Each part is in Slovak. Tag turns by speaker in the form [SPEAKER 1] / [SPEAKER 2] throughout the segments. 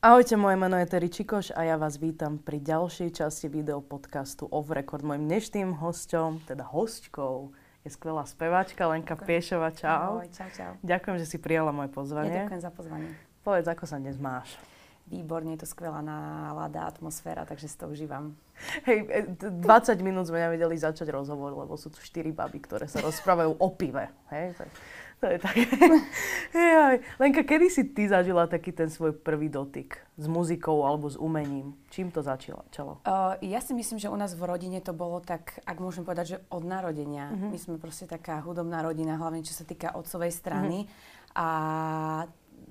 [SPEAKER 1] Ahojte, moje meno je Terry Čikoš a ja vás vítam pri ďalšej časti videopodcastu Off Record. Mojim dnešným hosťom, teda hostkou, je skvelá speváčka Lenka Ďakujem. Piešova. Čau.
[SPEAKER 2] Ahoj, čau, čau.
[SPEAKER 1] Ďakujem, že si prijala moje pozvanie.
[SPEAKER 2] Ja ďakujem za pozvanie.
[SPEAKER 1] Povedz, ako sa dnes máš?
[SPEAKER 2] Výborne, je to skvelá nálada, atmosféra, takže si to užívam.
[SPEAKER 1] Hej, 20 e, minút sme nevedeli začať rozhovor, lebo sú tu 4 baby, ktoré sa rozprávajú o pive. Hej, tak to je také. Lenka, kedy si ty zažila taký ten svoj prvý dotyk s muzikou alebo s umením? Čím to začalo?
[SPEAKER 2] Uh, ja si myslím, že u nás v rodine to bolo tak, ak môžem povedať, že od narodenia. Uh-huh. My sme proste taká hudobná rodina, hlavne čo sa týka otcovej strany. Uh-huh. A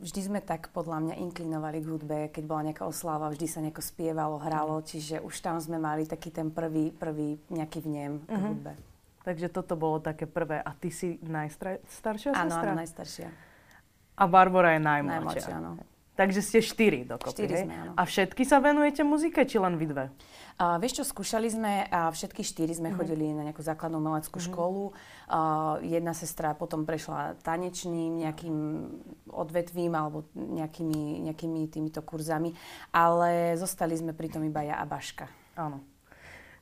[SPEAKER 2] vždy sme tak podľa mňa inklinovali k hudbe, keď bola nejaká oslava, vždy sa nejako spievalo, hralo, čiže už tam sme mali taký ten prvý, prvý nejaký vnem k uh-huh. hudbe.
[SPEAKER 1] Takže toto bolo také prvé. A ty si najstaršia
[SPEAKER 2] áno,
[SPEAKER 1] sestra?
[SPEAKER 2] Áno, najstaršia.
[SPEAKER 1] A Barbara je najmladšia.
[SPEAKER 2] Najmladšia, áno.
[SPEAKER 1] Takže ste štyri dokopy,
[SPEAKER 2] štyri hej? Sme, áno.
[SPEAKER 1] A všetky sa venujete muzike, či len vy dve?
[SPEAKER 2] Uh, vieš čo, skúšali sme a všetky štyri sme mm-hmm. chodili na nejakú základnú umeleckú mm-hmm. školu. Uh, jedna sestra potom prešla tanečným nejakým odvetvím alebo nejakými, nejakými týmito kurzami, ale zostali sme pritom iba ja a Baška.
[SPEAKER 1] Áno.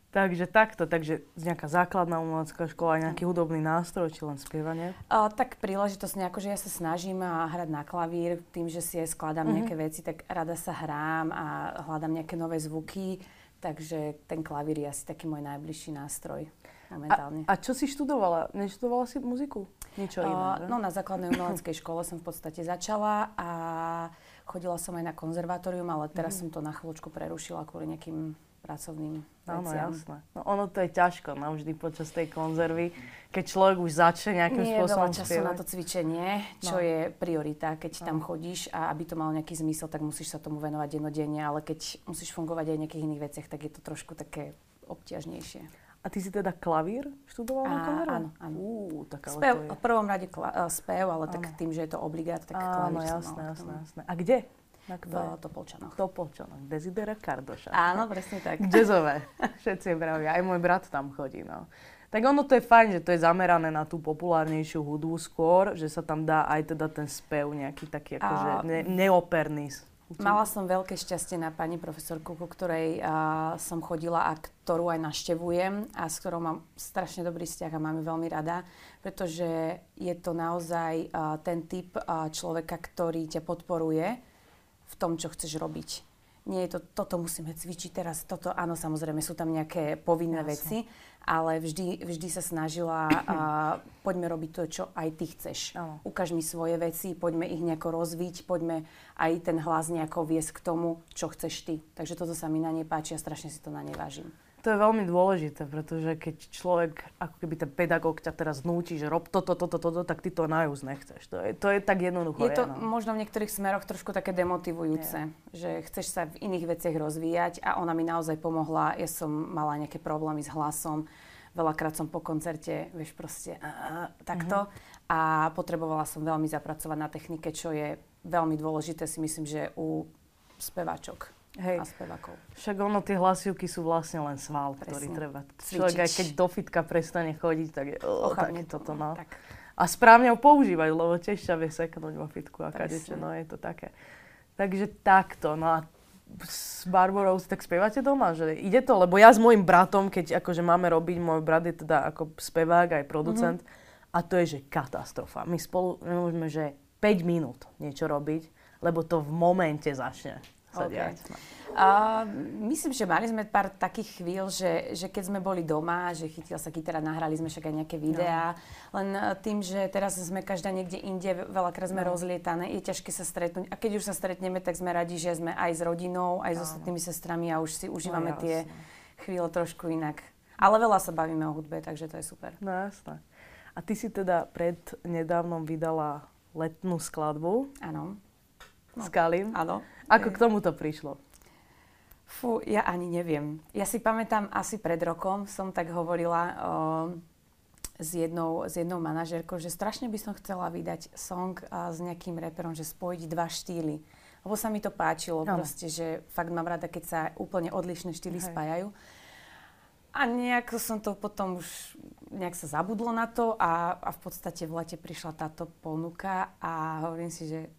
[SPEAKER 1] Takže takto, takže nejaká základná umelecká škola, nejaký hudobný nástroj, či len spievanie?
[SPEAKER 2] Uh, tak príležitosť nejako, že ja sa snažím hrať na klavír, tým, že si aj skladám mm-hmm. nejaké veci, tak rada sa hrám a hľadám nejaké nové zvuky, takže ten klavír je asi taký môj najbližší nástroj momentálne.
[SPEAKER 1] A, a čo si študovala? Neštudovala si muziku? Niečo iné? Uh,
[SPEAKER 2] no na základnej umeleckej škole som v podstate začala a chodila som aj na konzervatórium, ale teraz mm. som to na chvíľočku prerušila kvôli nejakým pracovným
[SPEAKER 1] Áno, jasné. No ono to je ťažko navždy no, počas tej konzervy, keď človek už začne nejakým
[SPEAKER 2] Nie
[SPEAKER 1] spôsobom
[SPEAKER 2] Nie času na to cvičenie, čo no. je priorita. Keď no. tam chodíš a aby to malo nejaký zmysel, tak musíš sa tomu venovať denodenne, ale keď musíš fungovať aj v nejakých iných veciach, tak je to trošku také obťažnejšie.
[SPEAKER 1] A ty si teda klavír študovala na konzerve?
[SPEAKER 2] Áno, áno.
[SPEAKER 1] Ú, tak
[SPEAKER 2] ale spev, to je... v prvom rade kla, uh, spev, ale áno. tak tým, že je to obligát, tak
[SPEAKER 1] áno,
[SPEAKER 2] klavír
[SPEAKER 1] jasné, jasné, jasné. A kde?
[SPEAKER 2] Na v Topolčanoch.
[SPEAKER 1] Topolčanoch. Desidera Kardoša.
[SPEAKER 2] Áno, presne tak.
[SPEAKER 1] Jazzové. Všetci bravia. Aj môj brat tam chodí. No. Tak ono to je fajn, že to je zamerané na tú populárnejšiu hudbu skôr, že sa tam dá aj teda ten spev nejaký taký akože ne, neoperný.
[SPEAKER 2] Mala som veľké šťastie na pani profesorku, ku ktorej uh, som chodila a ktorú aj naštevujem a s ktorou mám strašne dobrý vzťah a máme veľmi rada, pretože je to naozaj uh, ten typ uh, človeka, ktorý ťa podporuje v tom, čo chceš robiť. Nie je to, toto musíme cvičiť teraz, toto, áno, samozrejme, sú tam nejaké povinné Jasne. veci, ale vždy, vždy sa snažila, a, poďme robiť to, čo aj ty chceš. Ano. Ukáž mi svoje veci, poďme ich nejako rozviť, poďme aj ten hlas nejako viesť k tomu, čo chceš ty. Takže toto sa mi na nej páči a strašne si to na nej vážim
[SPEAKER 1] to je veľmi dôležité, pretože keď človek, ako keby ten pedagóg ťa teraz núči, že rob toto, toto, toto, tak ty to najúz nechceš. To je, to je tak jednoducho.
[SPEAKER 2] Je to je, no. možno v niektorých smeroch trošku také demotivujúce, je. že chceš sa v iných veciach rozvíjať a ona mi naozaj pomohla. Ja som mala nejaké problémy s hlasom, veľakrát som po koncerte, vieš, proste uh, takto. Mm-hmm. A potrebovala som veľmi zapracovať na technike, čo je veľmi dôležité, si myslím, že u speváčok. Hej. a spevákov.
[SPEAKER 1] Však ono, tie hlasivky sú vlastne len sval, Presne. ktorý treba. Človek aj keď do fitka prestane chodiť, tak je oh, tak toto, no. Tak. A správne ho používať, lebo tiež ťa vie seknúť vo fitku a kadečo, no je to také. Takže takto, no a s Barbarou tak spievate doma, že ide to? Lebo ja s môjim bratom, keď akože máme robiť, môj brat je teda ako spevák aj producent, mm-hmm. a to je, že katastrofa. My spolu nemôžeme, že 5 minút niečo robiť, lebo to v momente začne sa okay. diať. No.
[SPEAKER 2] Uh, myslím, že mali sme pár takých chvíľ, že, že keď sme boli doma, že chytila sa kytara, nahrali sme však aj nejaké videá, no. len uh, tým, že teraz sme každá niekde inde, veľakrát sme no. rozlietané, je ťažké sa stretnúť. A keď už sa stretneme, tak sme radi, že sme aj s rodinou, aj no. s ostatnými sestrami a už si užívame no, tie chvíle trošku inak. Ale veľa sa bavíme o hudbe, takže to je super.
[SPEAKER 1] No jasné. A ty si teda pred nedávnom vydala letnú skladbu.
[SPEAKER 2] Áno.
[SPEAKER 1] No. S Kalim.
[SPEAKER 2] Áno.
[SPEAKER 1] Ako k tomu to prišlo?
[SPEAKER 2] Fú, ja ani neviem. Ja si pamätám, asi pred rokom som tak hovorila o, s, jednou, s jednou manažerkou, že strašne by som chcela vydať song a, s nejakým reperom, že spojiť dva štýly. Lebo sa mi to páčilo, no. proste, že fakt mám rada, keď sa úplne odlišné štýly Hej. spájajú. A nejak som to potom už, nejak sa zabudlo na to a, a v podstate v lete prišla táto ponuka a hovorím si, že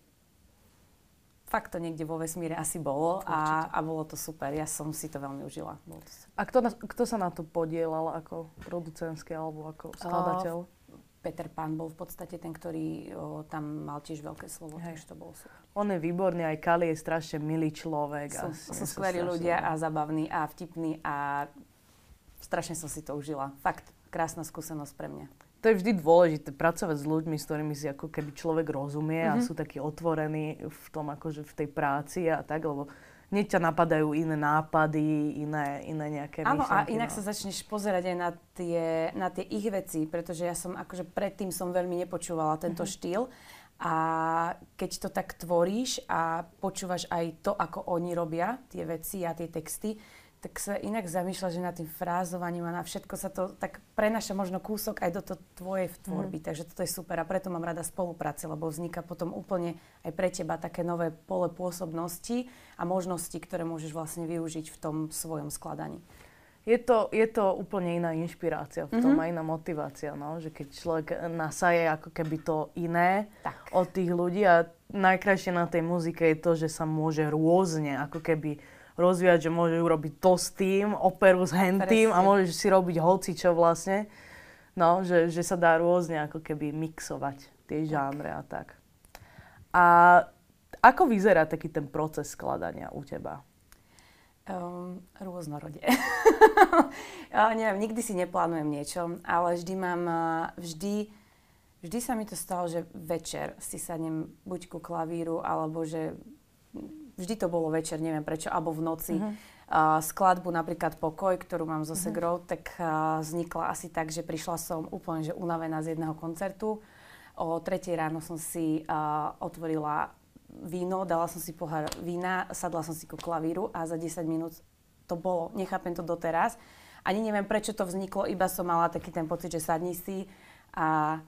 [SPEAKER 2] fakt to niekde vo vesmíre asi bolo a, a bolo to super. Ja som si to veľmi užila. Bolo to super.
[SPEAKER 1] A kto, kto sa na to podielal ako producentský alebo ako skladateľ? Uh,
[SPEAKER 2] Peter Pan bol v podstate ten, ktorý o, tam mal tiež veľké slovo, Hej. takže to bolo super.
[SPEAKER 1] On je výborný, aj Kali je strašne milý človek.
[SPEAKER 2] Sú, sú skvelí ľudia a zabavní a vtipní a strašne som si to užila. Fakt, krásna skúsenosť pre mňa.
[SPEAKER 1] To je vždy dôležité, pracovať s ľuďmi, s ktorými si ako keby človek rozumie mm-hmm. a mhm. sú takí otvorení v tom, akože v tej práci a tak, lebo hneď ťa napadajú iné nápady, iné, iné nejaké
[SPEAKER 2] Áno, a inak no. sa začneš pozerať aj na tie, na tie ich veci, pretože ja som akože predtým som veľmi nepočúvala tento mm-hmm. štýl a keď to tak tvoríš a počúvaš aj to, ako oni robia tie veci a tie texty, tak sa inak zamýšľa, že na tým frázovaním a na všetko sa to tak prenaša možno kúsok aj do to tvojej tvorby. Mm. Takže toto je super a preto mám rada spolupráce, lebo vzniká potom úplne aj pre teba také nové pole pôsobnosti a možnosti, ktoré môžeš vlastne využiť v tom svojom skladaní.
[SPEAKER 1] Je to, je to úplne iná inšpirácia v tom mm-hmm. a iná motivácia, no? že keď človek nasaje ako keby to iné tak. od tých ľudí a najkrajšie na tej muzike je to, že sa môže rôzne ako keby rozvíjať, že môžeš urobiť to s tým, operu s hentým a môžeš si robiť hoci čo vlastne. No, že, že sa dá rôzne ako keby mixovať tie žánre a tak. A ako vyzerá taký ten proces skladania u teba?
[SPEAKER 2] Um, rôznorode. ja, neviem, nikdy si neplánujem niečo, ale vždy mám, vždy, vždy sa mi to stalo, že večer si sadnem buď ku klavíru, alebo že vždy to bolo večer, neviem prečo, alebo v noci. Uh-huh. Uh, skladbu napríklad Pokoj, ktorú mám zo uh-huh. Segrou, tak uh, vznikla asi tak, že prišla som úplne že unavená z jedného koncertu. O tretej ráno som si uh, otvorila víno, dala som si pohár vína, sadla som si ku klavíru a za 10 minút to bolo. Nechápem to doteraz. Ani neviem, prečo to vzniklo, iba som mala taký ten pocit, že sadni si a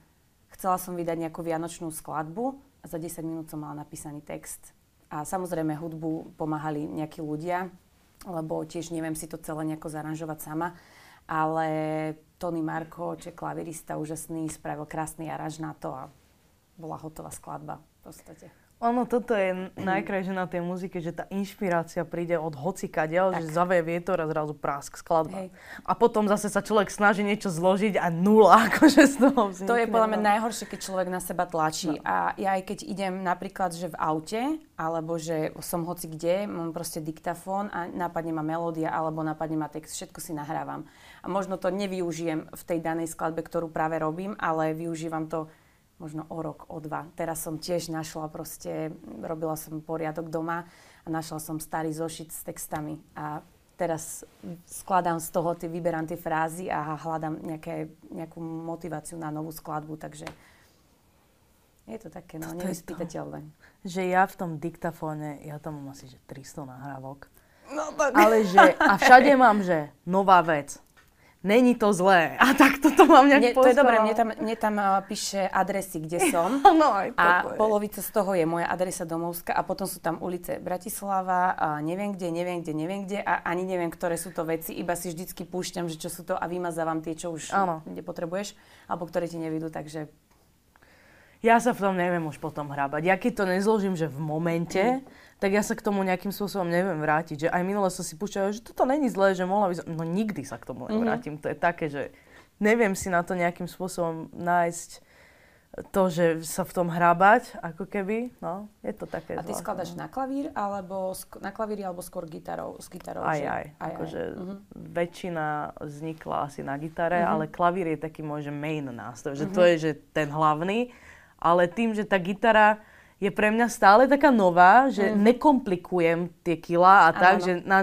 [SPEAKER 2] chcela som vydať nejakú vianočnú skladbu a za 10 minút som mala napísaný text a samozrejme hudbu pomáhali nejakí ľudia, lebo tiež neviem si to celé nejako zaranžovať sama. Ale Tony Marko, čo je klavirista úžasný, spravil krásny aranž na to a bola hotová skladba v podstate.
[SPEAKER 1] Ono, toto je najkrajšie na tej muzike, že tá inšpirácia príde od hocika diel, že zaveje vietor a zrazu prásk skladba. Hej. A potom zase sa človek snaží niečo zložiť a nula akože z toho vznikne.
[SPEAKER 2] To je podľa mňa no. najhoršie, keď človek na seba tlačí. No. A ja aj keď idem napríklad, že v aute, alebo že som hoci kde, mám proste diktafón a napadne ma melódia, alebo napadne ma text, všetko si nahrávam. A možno to nevyužijem v tej danej skladbe, ktorú práve robím, ale využívam to možno o rok, o dva. Teraz som tiež našla proste, robila som poriadok doma a našla som starý zošit s textami a teraz skladám z toho, ty, vyberám tie frázy a hľadám nejaké, nejakú motiváciu na novú skladbu, takže je to také, no, nevyspytateľné.
[SPEAKER 1] Že ja v tom diktafóne, ja tam mám asi že 300 nahrávok. No tak. Ale že, a všade mám, že nová vec, není to zlé. A tak toto mám nejak
[SPEAKER 2] To je dobré, mne tam, mne tam uh, píše adresy, kde som. no, aj a je. polovica z toho je moja adresa domovská a potom sú tam ulice Bratislava a neviem kde, neviem kde, neviem kde a ani neviem, ktoré sú to veci. Iba si vždycky púšťam, že čo sú to a vymazávam tie, čo už ano. kde potrebuješ alebo ktoré ti nevidú, takže
[SPEAKER 1] ja sa v tom neviem už potom hrábať. Ja keď to nezložím, že v momente, mm tak ja sa k tomu nejakým spôsobom neviem vrátiť. Že aj minule som si púšťala, že toto není zlé, že mohla by som... No nikdy sa k tomu nevrátim. Mm-hmm. To je také, že neviem si na to nejakým spôsobom nájsť to, že sa v tom hrábať, ako keby, no, je to také
[SPEAKER 2] A ty zvláštne. skladaš na klavír, alebo na klavíri, alebo skôr gitarou, s gitarou?
[SPEAKER 1] Aj, že? aj. aj, akože aj. Uh-huh. väčšina vznikla asi na gitare, uh-huh. ale klavír je taký môj, že main nástroj, uh-huh. že to je, že ten hlavný, ale tým, že tá gitara je pre mňa stále taká nová, že mm. nekomplikujem tie kila a ano, tak, no. že na,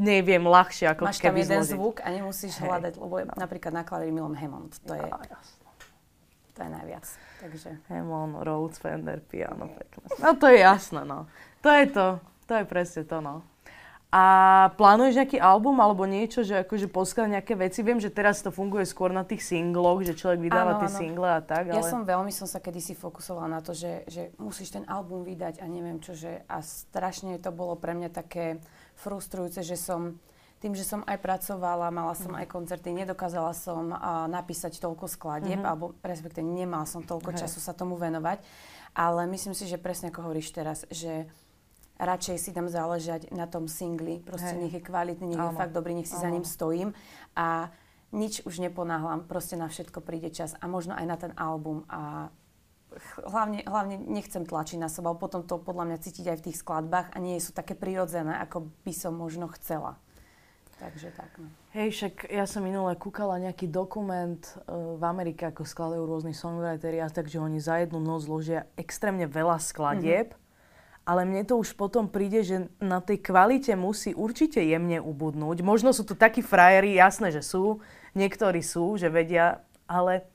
[SPEAKER 1] neviem ľahšie ako
[SPEAKER 2] Máš keby tam jeden zložiť. zvuk a nemusíš Hej. hľadať, lebo je no. napríklad na klavíri Milom Hammond. To je, ja, to je najviac. Takže.
[SPEAKER 1] Hammond, Rhodes, Fender, piano, pekné. No to je jasné, no. To je to. To je presne to, no. A plánuješ nejaký album alebo niečo, že akože poskladať nejaké veci? Viem, že teraz to funguje skôr na tých singloch, že človek vydáva áno, tie áno. single a tak,
[SPEAKER 2] ale... Ja som veľmi som sa kedysi fokusovala na to, že, že musíš ten album vydať a neviem čo, že a strašne to bolo pre mňa také frustrujúce, že som tým, že som aj pracovala, mala som mm. aj koncerty, nedokázala som uh, napísať toľko skladieb, mm-hmm. alebo respektíve nemala som toľko Hej. času sa tomu venovať. Ale myslím si, že presne ako hovoríš teraz, že radšej si tam záležať na tom singli. Proste Hej. nech je kvalitný, nech Áno. je fakt dobrý, nech si Áno. za ním stojím. A nič už neponáhľam, proste na všetko príde čas a možno aj na ten album a hlavne, hlavne nechcem tlačiť na seba, potom to podľa mňa cítiť aj v tých skladbách a nie sú také prirodzené, ako by som možno chcela. Takže tak. No.
[SPEAKER 1] Hej, však ja som minule kúkala nejaký dokument uh, v Amerike, ako skladajú rôzni songwriteri a takže oni za jednu noc zložia extrémne veľa skladieb. Mm-hmm ale mne to už potom príde, že na tej kvalite musí určite jemne ubudnúť. Možno sú tu takí frajeri, jasné, že sú, niektorí sú, že vedia, ale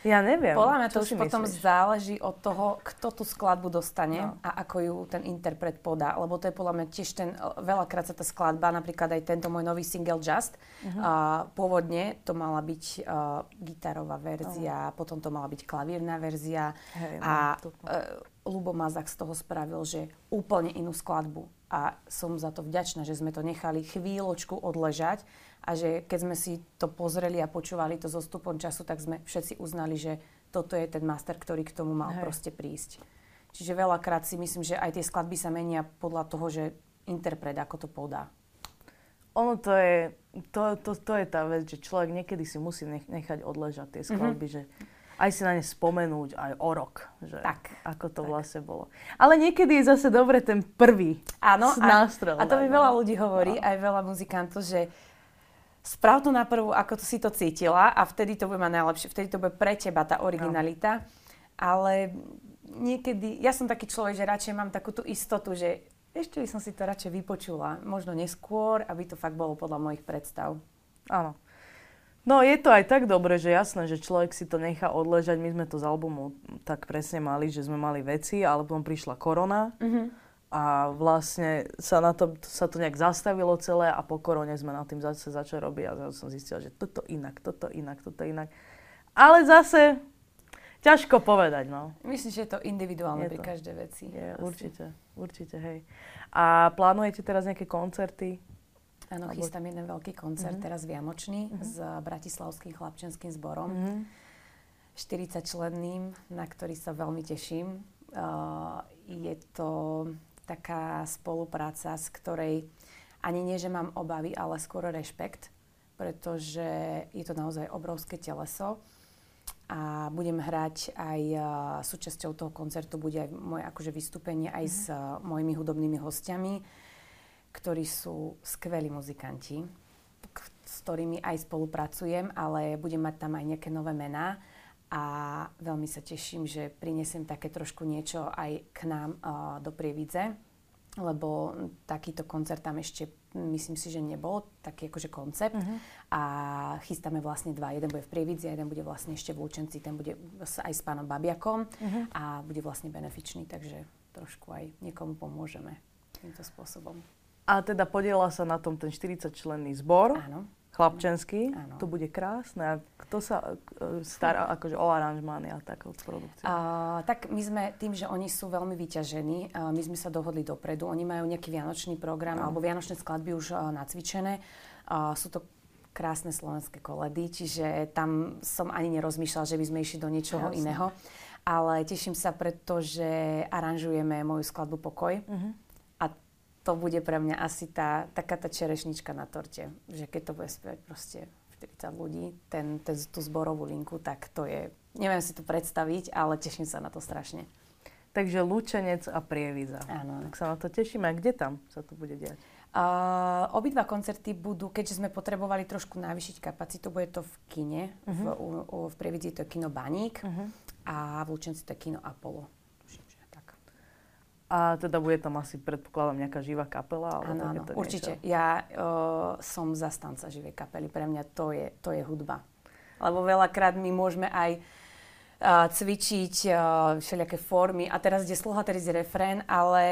[SPEAKER 1] ja neviem.
[SPEAKER 2] Podľa mňa to už potom záleží od toho, kto tú skladbu dostane no. a ako ju ten interpret podá. Lebo to je podľa mňa tiež ten, veľakrát sa tá skladba, napríklad aj tento môj nový single Just, uh-huh. uh, pôvodne to mala byť uh, gitarová verzia, uh-huh. potom to mala byť klavírna verzia hey, a uh, Lubo Mazak z toho spravil, že úplne inú skladbu. A som za to vďačná, že sme to nechali chvíľočku odležať a že keď sme si to pozreli a počúvali to so stupom času, tak sme všetci uznali, že toto je ten master, ktorý k tomu mal Hej. proste prísť. Čiže veľakrát si myslím, že aj tie skladby sa menia podľa toho, že interpret ako to podá.
[SPEAKER 1] Ono to je, to, to, to je tá vec, že človek niekedy si musí nechať odležať tie mhm. skladby, mm-hmm. že aj si na ne spomenúť aj o rok, že tak, ako to tak. vlastne bolo. Ale niekedy je zase dobre ten prvý Áno, nástrel.
[SPEAKER 2] A, a to mi veľa ľudí hovorí, no. aj veľa muzikantov, že sprav to na prvú, ako to si to cítila a vtedy to bude mať najlepšie, vtedy to bude pre teba tá originalita. No. Ale niekedy, ja som taký človek, že radšej mám takú tú istotu, že ešte by som si to radšej vypočula, možno neskôr, aby to fakt bolo podľa mojich predstav.
[SPEAKER 1] Áno. No je to aj tak dobre, že jasné, že človek si to nechá odležať. My sme to z albumu tak presne mali, že sme mali veci, ale potom prišla korona. Mm-hmm a vlastne sa, na to, sa to nejak zastavilo celé a po korone sme na tým zase začali robiť a zase som zistila, že toto inak, toto inak, toto inak. Ale zase ťažko povedať, no.
[SPEAKER 2] Myslím, že je to individuálne je pri to. každej veci.
[SPEAKER 1] Je, určite, určite, hej. A plánujete teraz nejaké koncerty?
[SPEAKER 2] Áno, Alebo... chystám jeden veľký koncert, mm-hmm. teraz Vianočný, mm-hmm. s Bratislavským chlapčenským zborom. Mm-hmm. 40 členným, na ktorý sa veľmi teším. Uh, je to taká spolupráca, z ktorej ani nie, že mám obavy, ale skôr rešpekt, pretože je to naozaj obrovské teleso a budem hrať aj uh, súčasťou toho koncertu bude aj moje akože vystúpenie aj mm. s uh, mojimi hudobnými hostiami, ktorí sú skvelí muzikanti, k- s ktorými aj spolupracujem, ale budem mať tam aj nejaké nové mená a veľmi sa teším, že prinesiem také trošku niečo aj k nám uh, do Prievidze, lebo takýto koncert tam ešte myslím si, že nebol, taký akože koncept uh-huh. a chystáme vlastne dva, jeden bude v Prievidzi a jeden bude vlastne ešte v Lučenci, ten bude aj s pánom Babiakom uh-huh. a bude vlastne benefičný, takže trošku aj niekomu pomôžeme týmto spôsobom.
[SPEAKER 1] A teda podiela sa na tom ten 40 členný zbor.
[SPEAKER 2] Áno
[SPEAKER 1] chlapčenský. Áno. To bude krásne. A kto sa uh, stará akože o aranžmány a tak od produkcie?
[SPEAKER 2] Uh, tak my sme tým, že oni sú veľmi vyťažení, my sme sa dohodli dopredu. Oni majú nejaký vianočný program uh. alebo vianočné skladby už uh, nacvičené. Uh, sú to krásne slovenské koledy, čiže tam som ani nerozmýšľala, že by sme išli do niečoho Jasne. iného. Ale teším sa, pretože aranžujeme moju skladbu Pokoj. Uh-huh to bude pre mňa asi tá, taká tá čerešnička na torte. Že keď to bude spievať proste 40 ľudí, ten, ten, tú zborovú linku, tak to je, neviem si to predstaviť, ale teším sa na to strašne.
[SPEAKER 1] Takže Lučenec a Prievidza.
[SPEAKER 2] Áno.
[SPEAKER 1] Tak sa na to tešíme. A kde tam sa to bude diať?
[SPEAKER 2] Uh, obidva koncerty budú, keďže sme potrebovali trošku navýšiť kapacitu, bude to v kine. Uh-huh. V, u, u, v Prievidzi to je kino Baník uh-huh. a v Lučenci to je kino Apollo.
[SPEAKER 1] A teda bude tam asi, predpokladám, nejaká živá kapela?
[SPEAKER 2] Áno, áno, určite. Niečo. Ja uh, som zastanca živej kapely. Pre mňa to je, to je hudba. Lebo veľakrát my môžeme aj uh, cvičiť uh, všelijaké formy. A teraz ide sluha, teraz je refrén, ale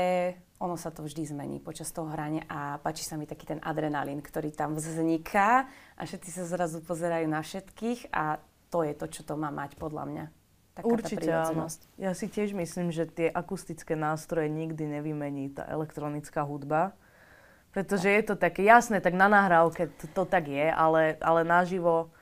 [SPEAKER 2] ono sa to vždy zmení počas toho hrania a páči sa mi taký ten adrenalín, ktorý tam vzniká a všetci sa zrazu pozerajú na všetkých a to je to, čo to má mať podľa mňa
[SPEAKER 1] taká Určite tá áno. Ja si tiež myslím, že tie akustické nástroje nikdy nevymení tá elektronická hudba. Pretože je to také jasné, tak na nahrávke to, to tak je, ale, ale naživo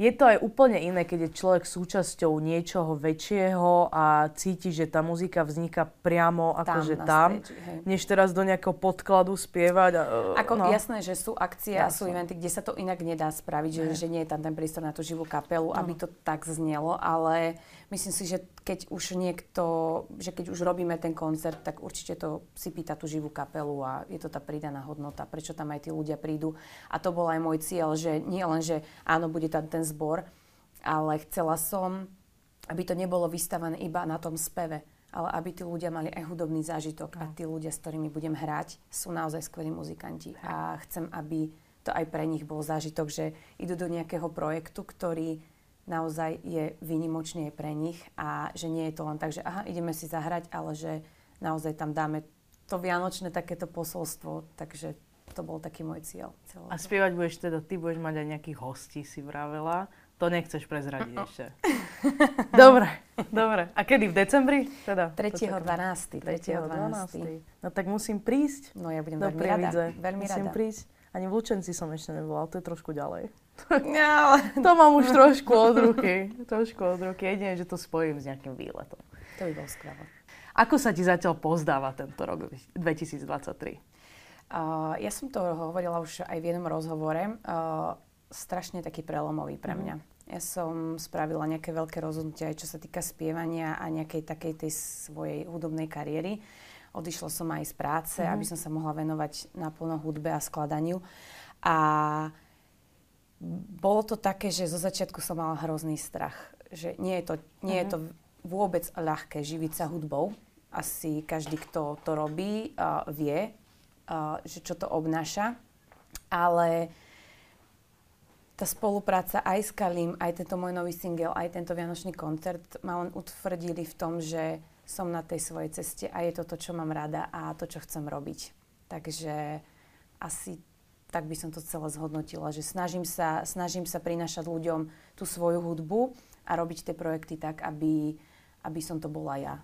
[SPEAKER 1] je to aj úplne iné, keď je človek súčasťou niečoho väčšieho a cíti, že tá muzika vzniká priamo akože tam, tam než teraz do nejakého podkladu spievať. A,
[SPEAKER 2] Ako no. jasné, že sú akcie jasné. a sú eventy, kde sa to inak nedá spraviť, že, že nie je tam ten prístor na tú živú kapelu, no. aby to tak znelo, ale myslím si, že keď už niekto, že keď už robíme ten koncert, tak určite to si pýta tú živú kapelu a je to tá pridaná hodnota, prečo tam aj tí ľudia prídu. A to bol aj môj cieľ, že nie len, že áno, bude tam ten zbor, ale chcela som, aby to nebolo vystavané iba na tom speve, ale aby tí ľudia mali aj hudobný zážitok a no. tí ľudia, s ktorými budem hrať, sú naozaj skvelí muzikanti. A chcem, aby to aj pre nich bol zážitok, že idú do nejakého projektu, ktorý naozaj je výnimočný pre nich a že nie je to len tak, že aha, ideme si zahrať, ale že naozaj tam dáme to vianočné takéto posolstvo, takže to bol taký môj cieľ.
[SPEAKER 1] A spievať budeš teda, ty budeš mať aj nejakých hostí, si vravela. To nechceš prezradiť uh-uh. ešte. dobre, dobre. A kedy? V decembri? Teda,
[SPEAKER 2] 3.12.
[SPEAKER 1] 3.12. No tak musím prísť.
[SPEAKER 2] No ja budem veľmi rada. Veľmi
[SPEAKER 1] musím
[SPEAKER 2] rada.
[SPEAKER 1] prísť. Ani v Lučenci som ešte nebola, to je trošku ďalej. No. to mám už trošku od ruky. Trošku od ruky. Jedine, že to spojím s nejakým výletom.
[SPEAKER 2] To by bolo skvelé.
[SPEAKER 1] Ako sa ti zatiaľ pozdáva tento rok 2023?
[SPEAKER 2] Uh, ja som to hovorila už aj v jednom rozhovore. Uh, strašne taký prelomový pre mňa. Mm. Ja som spravila nejaké veľké rozhodnutie aj čo sa týka spievania a nejakej takej tej svojej hudobnej kariéry. Odišla som aj z práce, mm. aby som sa mohla venovať naplno hudbe a skladaniu. A bolo to také, že zo začiatku som mala hrozný strach. Že nie je to, nie mm. je to mhm. vôbec ľahké živiť sa hudbou. Asi každý, kto to robí, uh, vie, uh, že čo to obnáša. Ale tá spolupráca aj s Kalim, aj tento môj nový single, aj tento vianočný koncert ma len utvrdili v tom, že som na tej svojej ceste a je to to, čo mám rada a to, čo chcem robiť. Takže asi tak by som to celé zhodnotila, že snažím sa, snažím sa prinašať ľuďom tú svoju hudbu a robiť tie projekty tak, aby, aby som to bola ja.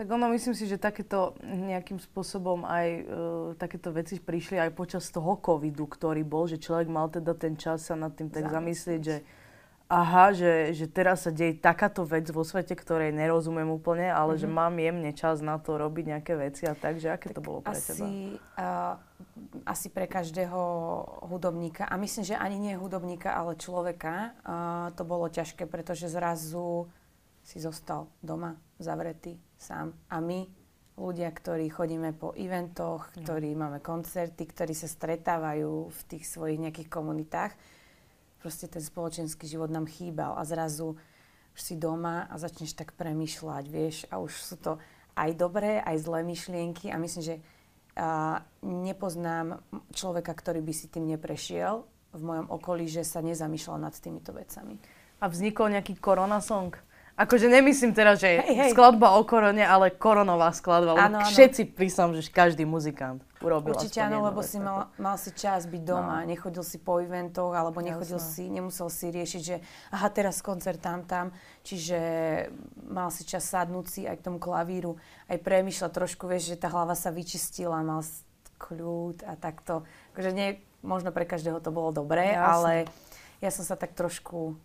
[SPEAKER 1] Tak ono, myslím si, že takéto nejakým spôsobom aj e, takéto veci prišli aj počas toho covidu, ktorý bol, že človek mal teda ten čas sa nad tým tak zamyslieť, že aha, že, že teraz sa deje takáto vec vo svete, ktorej nerozumiem úplne, ale mm-hmm. že mhm. mám jemne čas na to robiť nejaké veci a tak, že aké tak to bolo pre
[SPEAKER 2] asi,
[SPEAKER 1] teba?
[SPEAKER 2] Uh, asi pre každého hudobníka, a myslím, že ani nie hudobníka, ale človeka, uh, to bolo ťažké, pretože zrazu si zostal doma, zavretý, sám. A my, ľudia, ktorí chodíme po eventoch, ktorí máme koncerty, ktorí sa stretávajú v tých svojich nejakých komunitách, proste ten spoločenský život nám chýbal a zrazu si doma a začneš tak premýšľať, vieš, a už sú to aj dobré, aj zlé myšlienky a myslím, že a, nepoznám človeka, ktorý by si tým neprešiel v mojom okolí, že sa nezamýšľal nad týmito vecami.
[SPEAKER 1] A vznikol nejaký korona song? Akože nemyslím teraz, že hej, hej. skladba o korone, ale koronová skladba. Áno, áno. Všetci písam, že každý muzikant urobil
[SPEAKER 2] Určite áno, lebo si mal, mal si čas byť doma, no. nechodil si po eventoch, alebo nechodil Jasne. si, nemusel si riešiť, že aha, teraz koncert tam, tam. Čiže mal si čas sadnúť si aj k tomu klavíru, aj premýšľať trošku, vieš, že tá hlava sa vyčistila, mal kľud a takto. Akože nie, možno pre každého to bolo dobré, Jasne. ale ja som sa tak trošku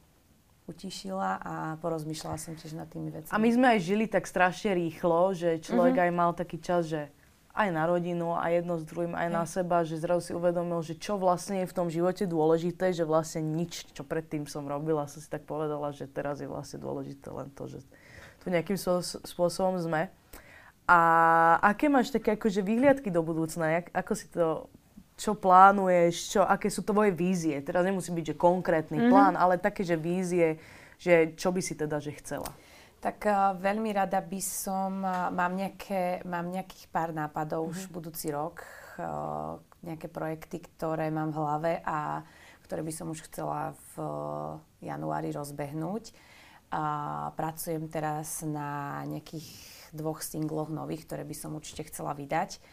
[SPEAKER 2] utišila a porozmýšľala som tiež nad tými vecami.
[SPEAKER 1] A my sme aj žili tak strašne rýchlo, že človek mm-hmm. aj mal taký čas, že aj na rodinu a jedno s druhým aj na seba, že zrazu si uvedomil, že čo vlastne je v tom živote dôležité, že vlastne nič, čo predtým som robila, som si tak povedala, že teraz je vlastne dôležité len to, že tu nejakým spôsobom sme. A aké máš také akože výhliadky do budúcna? Jak, ako si to čo plánuješ, čo, aké sú tvoje vízie. Teraz nemusí byť, že konkrétny mm-hmm. plán, ale také, že vízie, že čo by si teda, že chcela.
[SPEAKER 2] Tak uh, veľmi rada by som, uh, mám, nejaké, mám nejakých pár nápadov mm-hmm. už mhm. budúci rok, uh, nejaké projekty, ktoré mám v hlave a ktoré by som už chcela v januári rozbehnúť. A pracujem teraz na nejakých dvoch singloch nových, ktoré by som určite chcela vydať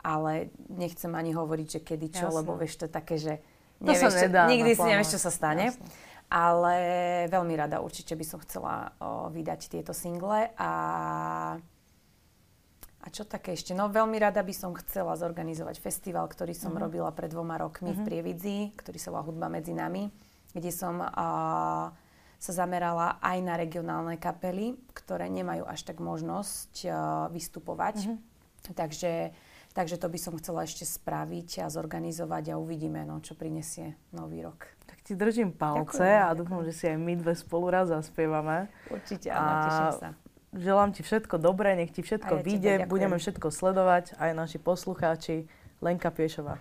[SPEAKER 2] ale nechcem ani hovoriť, že kedy čo, Jasne. lebo vieš, to také, že nevieš, čo, nikdy si nevieš, čo sa stane. Jasne. Ale veľmi rada určite by som chcela o, vydať tieto single a a čo také ešte? No veľmi rada by som chcela zorganizovať festival, ktorý som mm-hmm. robila pred dvoma rokmi mm-hmm. v mhm. Prievidzi, ktorý sa volá Hudba medzi nami. kde som uh, sa zamerala aj na regionálne kapely, ktoré nemajú až tak možnosť uh, vystupovať. Mm-hmm. Takže, takže to by som chcela ešte spraviť a zorganizovať a uvidíme, no, čo prinesie nový rok.
[SPEAKER 1] Tak ti držím palce ďakujem, a dúfam, že si aj my dve spolu raz zaspievame.
[SPEAKER 2] Určite, áno, teším sa.
[SPEAKER 1] Želám ti všetko dobré, nech ti všetko ja vyjde, budeme všetko sledovať, aj naši poslucháči. Lenka Piešová.